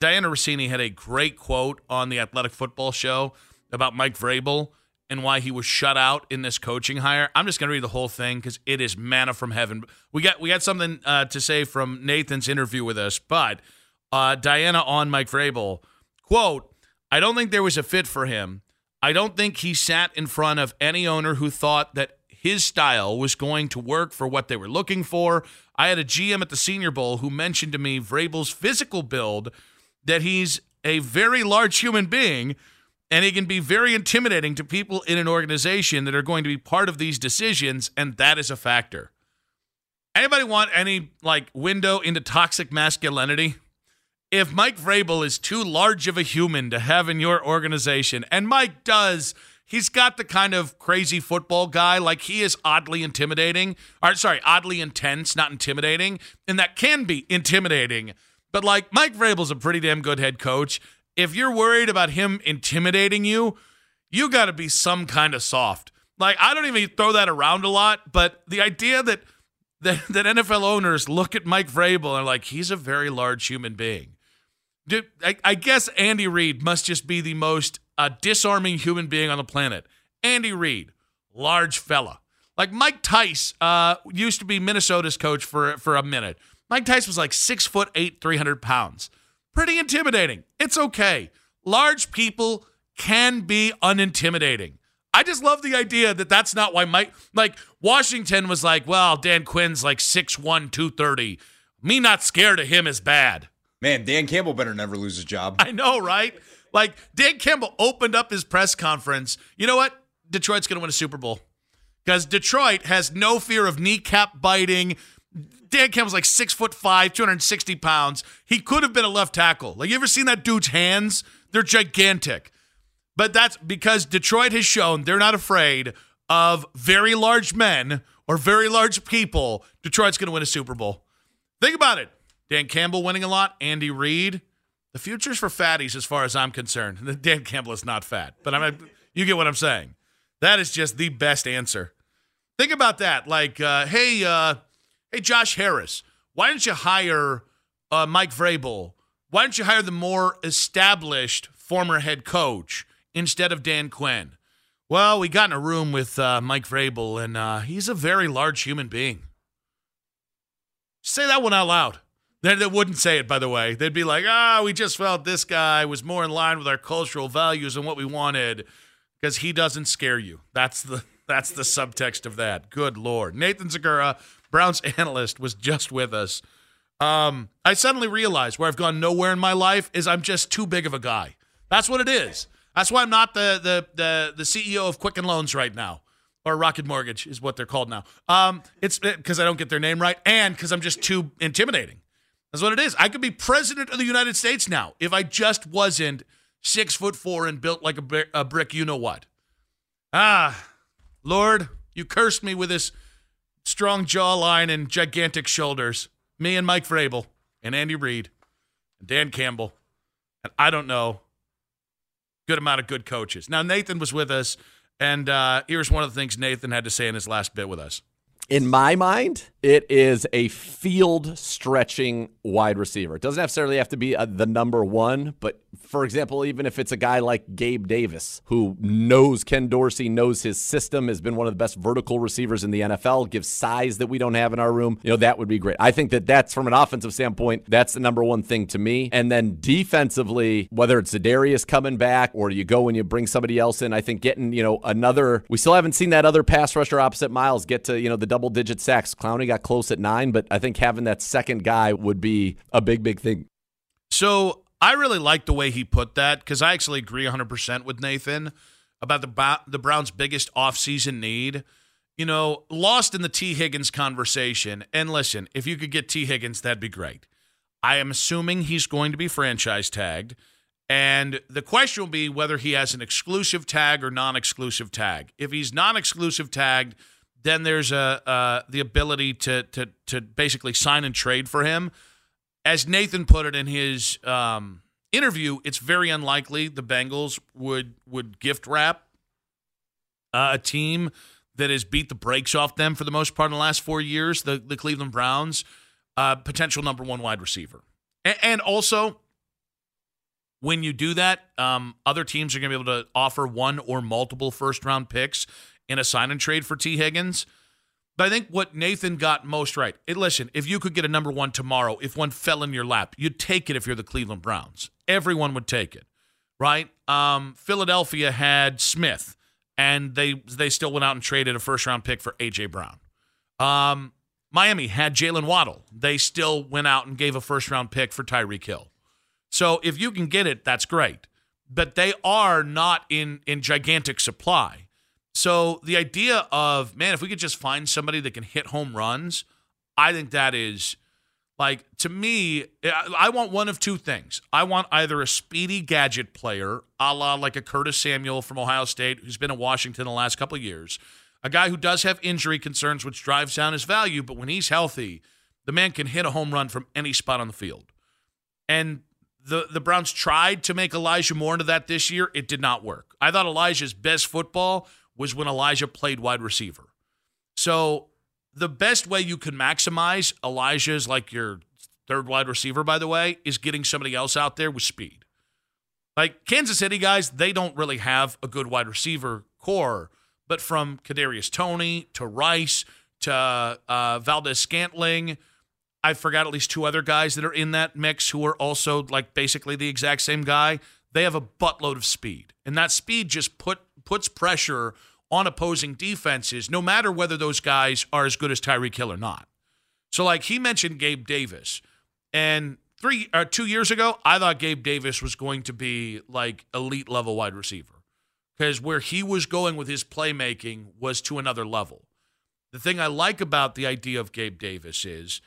Dianna Russini had a great quote on the Athletic Football Show about Mike Vrabel and why he was shut out in this coaching hire. I'm just going to read the whole thing because it is manna from heaven. We got we got something uh, to say from Nathan's interview with us, but uh, Diana on Mike Vrabel quote: I don't think there was a fit for him. I don't think he sat in front of any owner who thought that his style was going to work for what they were looking for. I had a GM at the Senior Bowl who mentioned to me Vrabel's physical build that he's a very large human being and he can be very intimidating to people in an organization that are going to be part of these decisions and that is a factor. Anybody want any like window into toxic masculinity? If mike vrabel is too large of a human to have in your organization and mike does he's got the kind of crazy football guy like he is oddly intimidating or sorry oddly intense not intimidating and that can be intimidating but like Mike Vrabel's a pretty damn good head coach. If you're worried about him intimidating you, you got to be some kind of soft. Like I don't even throw that around a lot, but the idea that that, that NFL owners look at Mike Vrabel and like he's a very large human being. Dude, I, I guess Andy Reid must just be the most uh, disarming human being on the planet. Andy Reid, large fella. Like Mike Tice uh, used to be Minnesota's coach for for a minute. Mike Tice was like six foot eight, 300 pounds. Pretty intimidating. It's okay. Large people can be unintimidating. I just love the idea that that's not why Mike, like Washington was like, well, Dan Quinn's like 6'1, 230. Me not scared of him is bad. Man, Dan Campbell better never lose his job. I know, right? Like Dan Campbell opened up his press conference. You know what? Detroit's going to win a Super Bowl because Detroit has no fear of kneecap biting, Dan Campbell's like six foot five, 260 pounds. He could have been a left tackle. Like, you ever seen that dude's hands? They're gigantic. But that's because Detroit has shown they're not afraid of very large men or very large people. Detroit's going to win a Super Bowl. Think about it. Dan Campbell winning a lot, Andy Reid. The future's for fatties as far as I'm concerned. Dan Campbell is not fat, but I'm you get what I'm saying. That is just the best answer. Think about that. Like, uh, hey, uh, Hey, Josh Harris, why don't you hire uh, Mike Vrabel? Why don't you hire the more established former head coach instead of Dan Quinn? Well, we got in a room with uh, Mike Vrabel, and uh, he's a very large human being. Say that one out loud. They, they wouldn't say it, by the way. They'd be like, ah, we just felt this guy was more in line with our cultural values and what we wanted because he doesn't scare you. That's the that's the subtext of that. Good Lord. Nathan Zegura, Browns analyst, was just with us. Um, I suddenly realized where I've gone nowhere in my life is I'm just too big of a guy. That's what it is. That's why I'm not the the the, the CEO of Quicken Loans right now, or Rocket Mortgage is what they're called now. Um, it's because I don't get their name right, and because I'm just too intimidating. That's what it is. I could be president of the United States now if I just wasn't six foot four and built like a. A brick you know what? Ah, Lord, you cursed me with this strong jawline and gigantic shoulders. Me and Mike Vrabel and Andy Reid and Dan Campbell. And I don't know, good amount of good coaches. Now, Nathan was with us, and uh, here's one of the things Nathan had to say in his last bit with us in my mind, it is a field stretching wide receiver. It doesn't necessarily have to be a, uh, the number one, but for example, even if it's a guy like Gabe Davis, who knows Ken Dorsey, knows his system, has been one of the best vertical receivers in the NFL, gives size that we don't have in our room, you know, that would be great. I think that that's from an offensive standpoint, that's the number one thing to me. And then defensively, whether it's Za'Darius coming back or you go and you bring somebody else in, I think getting, you know, another, we still haven't seen that other pass rusher opposite Myles get to, you know, the double digit sacks. Clowney got close at nine, but I think having that second guy would be a big, big thing. So I really like the way he put that because I actually agree 100% with Nathan about the the Browns' biggest offseason need. You know, lost in the Tee Higgins conversation. And listen, if you could get Tee Higgins, that'd be great. I am assuming he's going to be franchise tagged. And the question will be whether he has an exclusive tag or non-exclusive tag. If he's non-exclusive tagged, then there's a uh, the ability to to to basically sign and trade for him. As Nathan put it in his um, interview, it's very unlikely the Bengals would would gift wrap uh, a team that has beat the brakes off them for the most part in the last four years. The the Cleveland Browns, uh, potential number one wide receiver, a- and also when you do that, um, other teams are going to be able to offer one or multiple first round picks in a sign and trade for Tee Higgins. But I think what Nathan got most right. It, listen, if you could get a number one tomorrow, if one fell in your lap, you'd take it if you're the Cleveland Browns. Everyone would take it, right? Um, Philadelphia had Smith, and they they still went out and traded a first round pick for AJ Brown. Um, Miami had Jaylen Waddle. They still went out and gave a first round pick for Tyreek Hill. So if you can get it, that's great. But they are not in in gigantic supply. So the idea of man, if we could just find somebody that can hit home runs, I think that is like to me. Eh, I want one of two things. I want either a speedy gadget player, a la like a Curtis Samuel from Ohio State, who's been in Washington the last couple of years, a guy who does have injury concerns, which drives down his value, but when he's healthy, the man can hit a home run from any spot on the field. And the the Browns tried to make Elijah Moore into that this year. It did not work. I thought Elijah's best football was when Elijah played wide receiver. So the best way you can maximize Elijah's like your third wide receiver, by the way, is getting somebody else out there with speed. Like Kansas City guys, they don't really have a good wide receiver corps, but from Kadarius Toney to Rice to uh, Valdes-Scantling, I forgot at least two other guys that are in that mix who are also like basically the exact same guy. They have a buttload of speed, and that speed just put puts pressure on opposing defenses, no matter whether those guys are as good as Tyreek Hill or not. So, like he mentioned, Gabe Davis, and three or uh, two years ago, I thought Gabe Davis was going to be like elite level wide receiver because where he was going with his playmaking was to another level. The thing I like about the idea of Gabe Davis is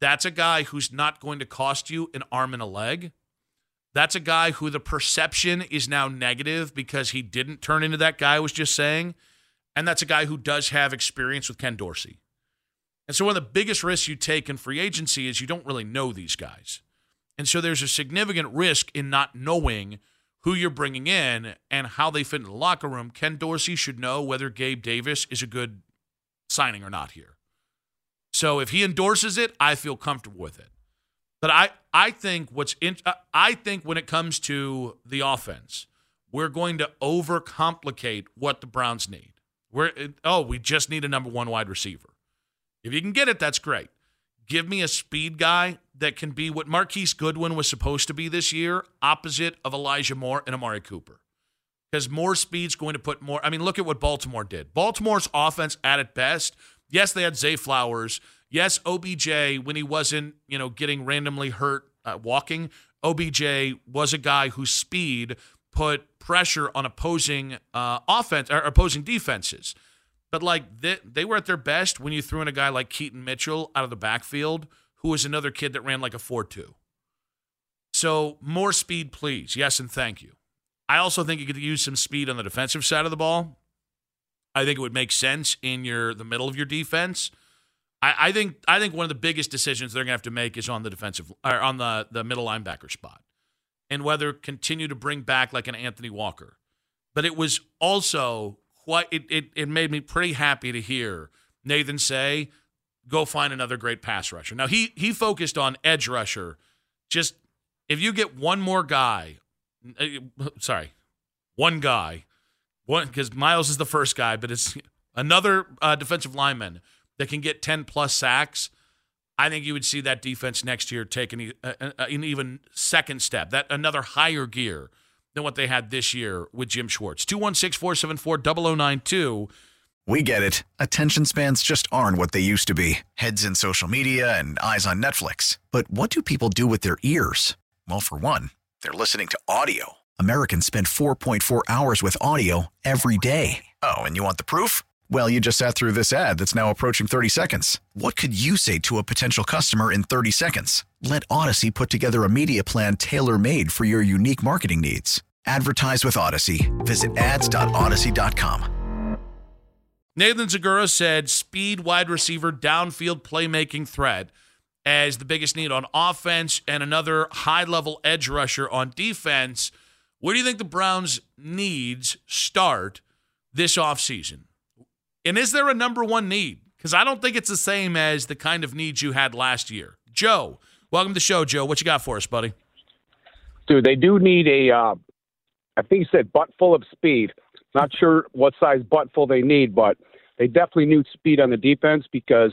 that's a guy who's not going to cost you an arm and a leg. That's a guy who the perception is now negative because he didn't turn into that guy I was just saying. And that's a guy who does have experience with Ken Dorsey. And so one of the biggest risks you take in free agency is you don't really know these guys. And so there's a significant risk in not knowing who you're bringing in and how they fit in the locker room. Ken Dorsey should know whether Gabe Davis is a good signing or not here. So if he endorses it, I feel comfortable with it. But I, I think what's in, uh, I think when it comes to the offense, we're going to overcomplicate what the Browns need. We're oh, we just need a number one wide receiver. If you can get it, that's great. Give me a speed guy that can be what Marquise Goodwin was supposed to be this year, opposite of Elijah Moore and Amari Cooper. Because more speed's going to put more. I mean, look at what Baltimore did. Baltimore's offense at its best. Yes, they had Zay Flowers. Yes, OBJ, when he wasn't, you know, getting randomly hurt uh, walking, OBJ was a guy whose speed put pressure on opposing uh, offense or opposing defenses. But like they, they were at their best when you threw in a guy like Keaton Mitchell out of the backfield, who was another kid that ran like a 4 2. So more speed, please. Yes, and thank you. I also think you could use some speed on the defensive side of the ball. I think it would make sense in your the middle of your defense. I, I think I think one of the biggest decisions they're going to have to make is on the defensive or on the the middle linebacker spot, and whether continue to bring back like an Anthony Walker. But it was also quite it it, it made me pretty happy to hear Nathan say, "Go find another great pass rusher." Now he he focused on edge rusher. Just if you get one more guy, uh, sorry, one guy, one because Myles is the first guy, but it's another uh, defensive lineman that can get 10 plus sacks, I think you would see that defense next year take an, an even second step, that another higher gear than what they had this year with Jim Schwartz. 216 474 0092. We get it. Attention spans just aren't what they used to be heads in social media and eyes on Netflix. But what do people do with their ears? Well, for one, they're listening to audio. Americans spend 4.4 hours with audio every day. Oh, and you want the proof? Well, you just sat through this ad that's now approaching 30 seconds. What could you say to a potential customer in 30 seconds? Let Audacy put together a media plan tailor made for your unique marketing needs. Advertise with Audacy. Visit ads.audacy.com. Nathan Zegura said speed wide receiver downfield playmaking threat as the biggest need on offense and another high level edge rusher on defense. Where do you think the Browns' needs start this offseason? And is there a number one need? Because I don't think it's the same as the kind of needs you had last year. Joe, welcome to the show, Joe. What you got for us, buddy? Dude, they do need a, uh, I think you said butt full of speed. Not sure what size butt full they need, but they definitely need speed on the defense because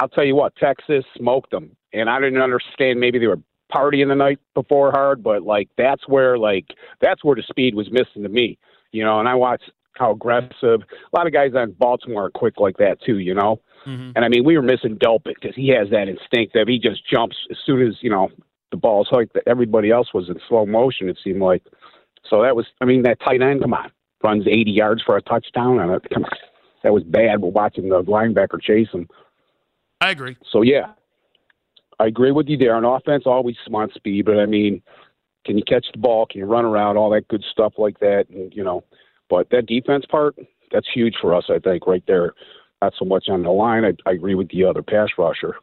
I'll tell you what, Texans smoked them. And I didn't understand maybe they were partying the night before hard, but like that's where like that's where the speed was missing to me. You know, and I watched how aggressive a lot of guys on Baltimore are quick like that too, you know. Mm-hmm. And I mean, we were missing Delpit because he has that instinctive. He just jumps as soon as you know the ball's hooked. That everybody else was in slow motion. It seemed like. So that was. I mean, that tight end. Come on, runs 80 yards for a touchdown. And come on, that was bad. We're watching the linebacker chase him. I agree. So yeah, I agree with you there. On offense, always want speed, but I mean, can you catch the ball? Can you run around? All that good stuff like that, and you know. But that defense part, that's huge for us. I think right there. Not so much on the line. I, I agree with the other pass rusher,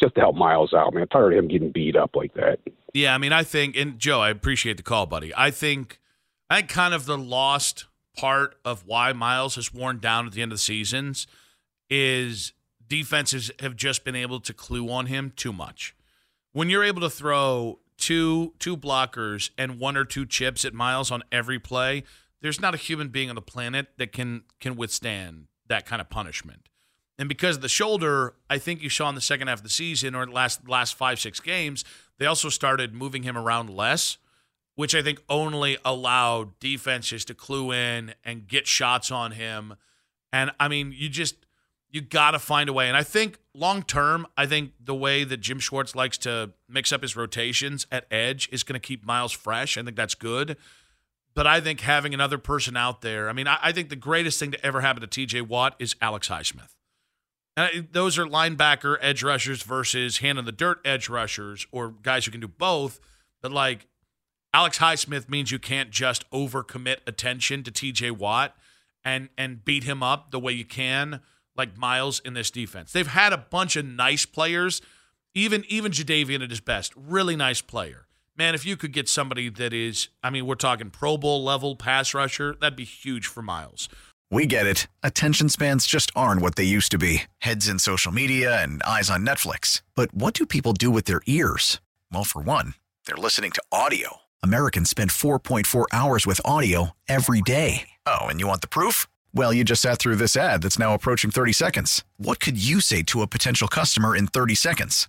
just to help Myles out. Man, I'm tired of him getting beat up like that. Yeah, I mean, I think, and Joe, I appreciate the call, buddy. I think, I think, kind of the lost part of why Myles has worn down at the end of the seasons is defenses have just been able to clue on him too much. When you're able to throw two two blockers and one or two chips at Myles on every play, there's not a human being on the planet that can can withstand that kind of punishment. And because of the shoulder, I think you saw in the second half of the season or last last five six games, they also started moving him around less, which I think only allowed defenses to clue in and get shots on him. And I mean, you just you got to find a way. And I think long term, I think the way that Jim Schwartz likes to mix up his rotations at edge is going to keep Myles fresh. I think that's good. But I think having another person out there, I mean, I, I think the greatest thing to ever happen to TJ Watt is Alex Highsmith. And I, those are linebacker edge rushers versus hand in the dirt edge rushers or guys who can do both. But like Alex Highsmith means you can't just overcommit attention to TJ Watt and and beat him up the way you can like Myles in this defense. They've had a bunch of nice players, even even Jadeveon at his best, really nice player. Man, if you could get somebody that is, I mean, we're talking Pro Bowl level pass rusher, that'd be huge for Myles. We get it. Attention spans just aren't what they used to be. Heads in social media and eyes on Netflix. But what do people do with their ears? Well, for one, they're listening to audio. Americans spend 4.4 hours with audio every day. Oh, and you want the proof? Well, you just sat through this ad that's now approaching 30 seconds. What could you say to a potential customer in 30 seconds?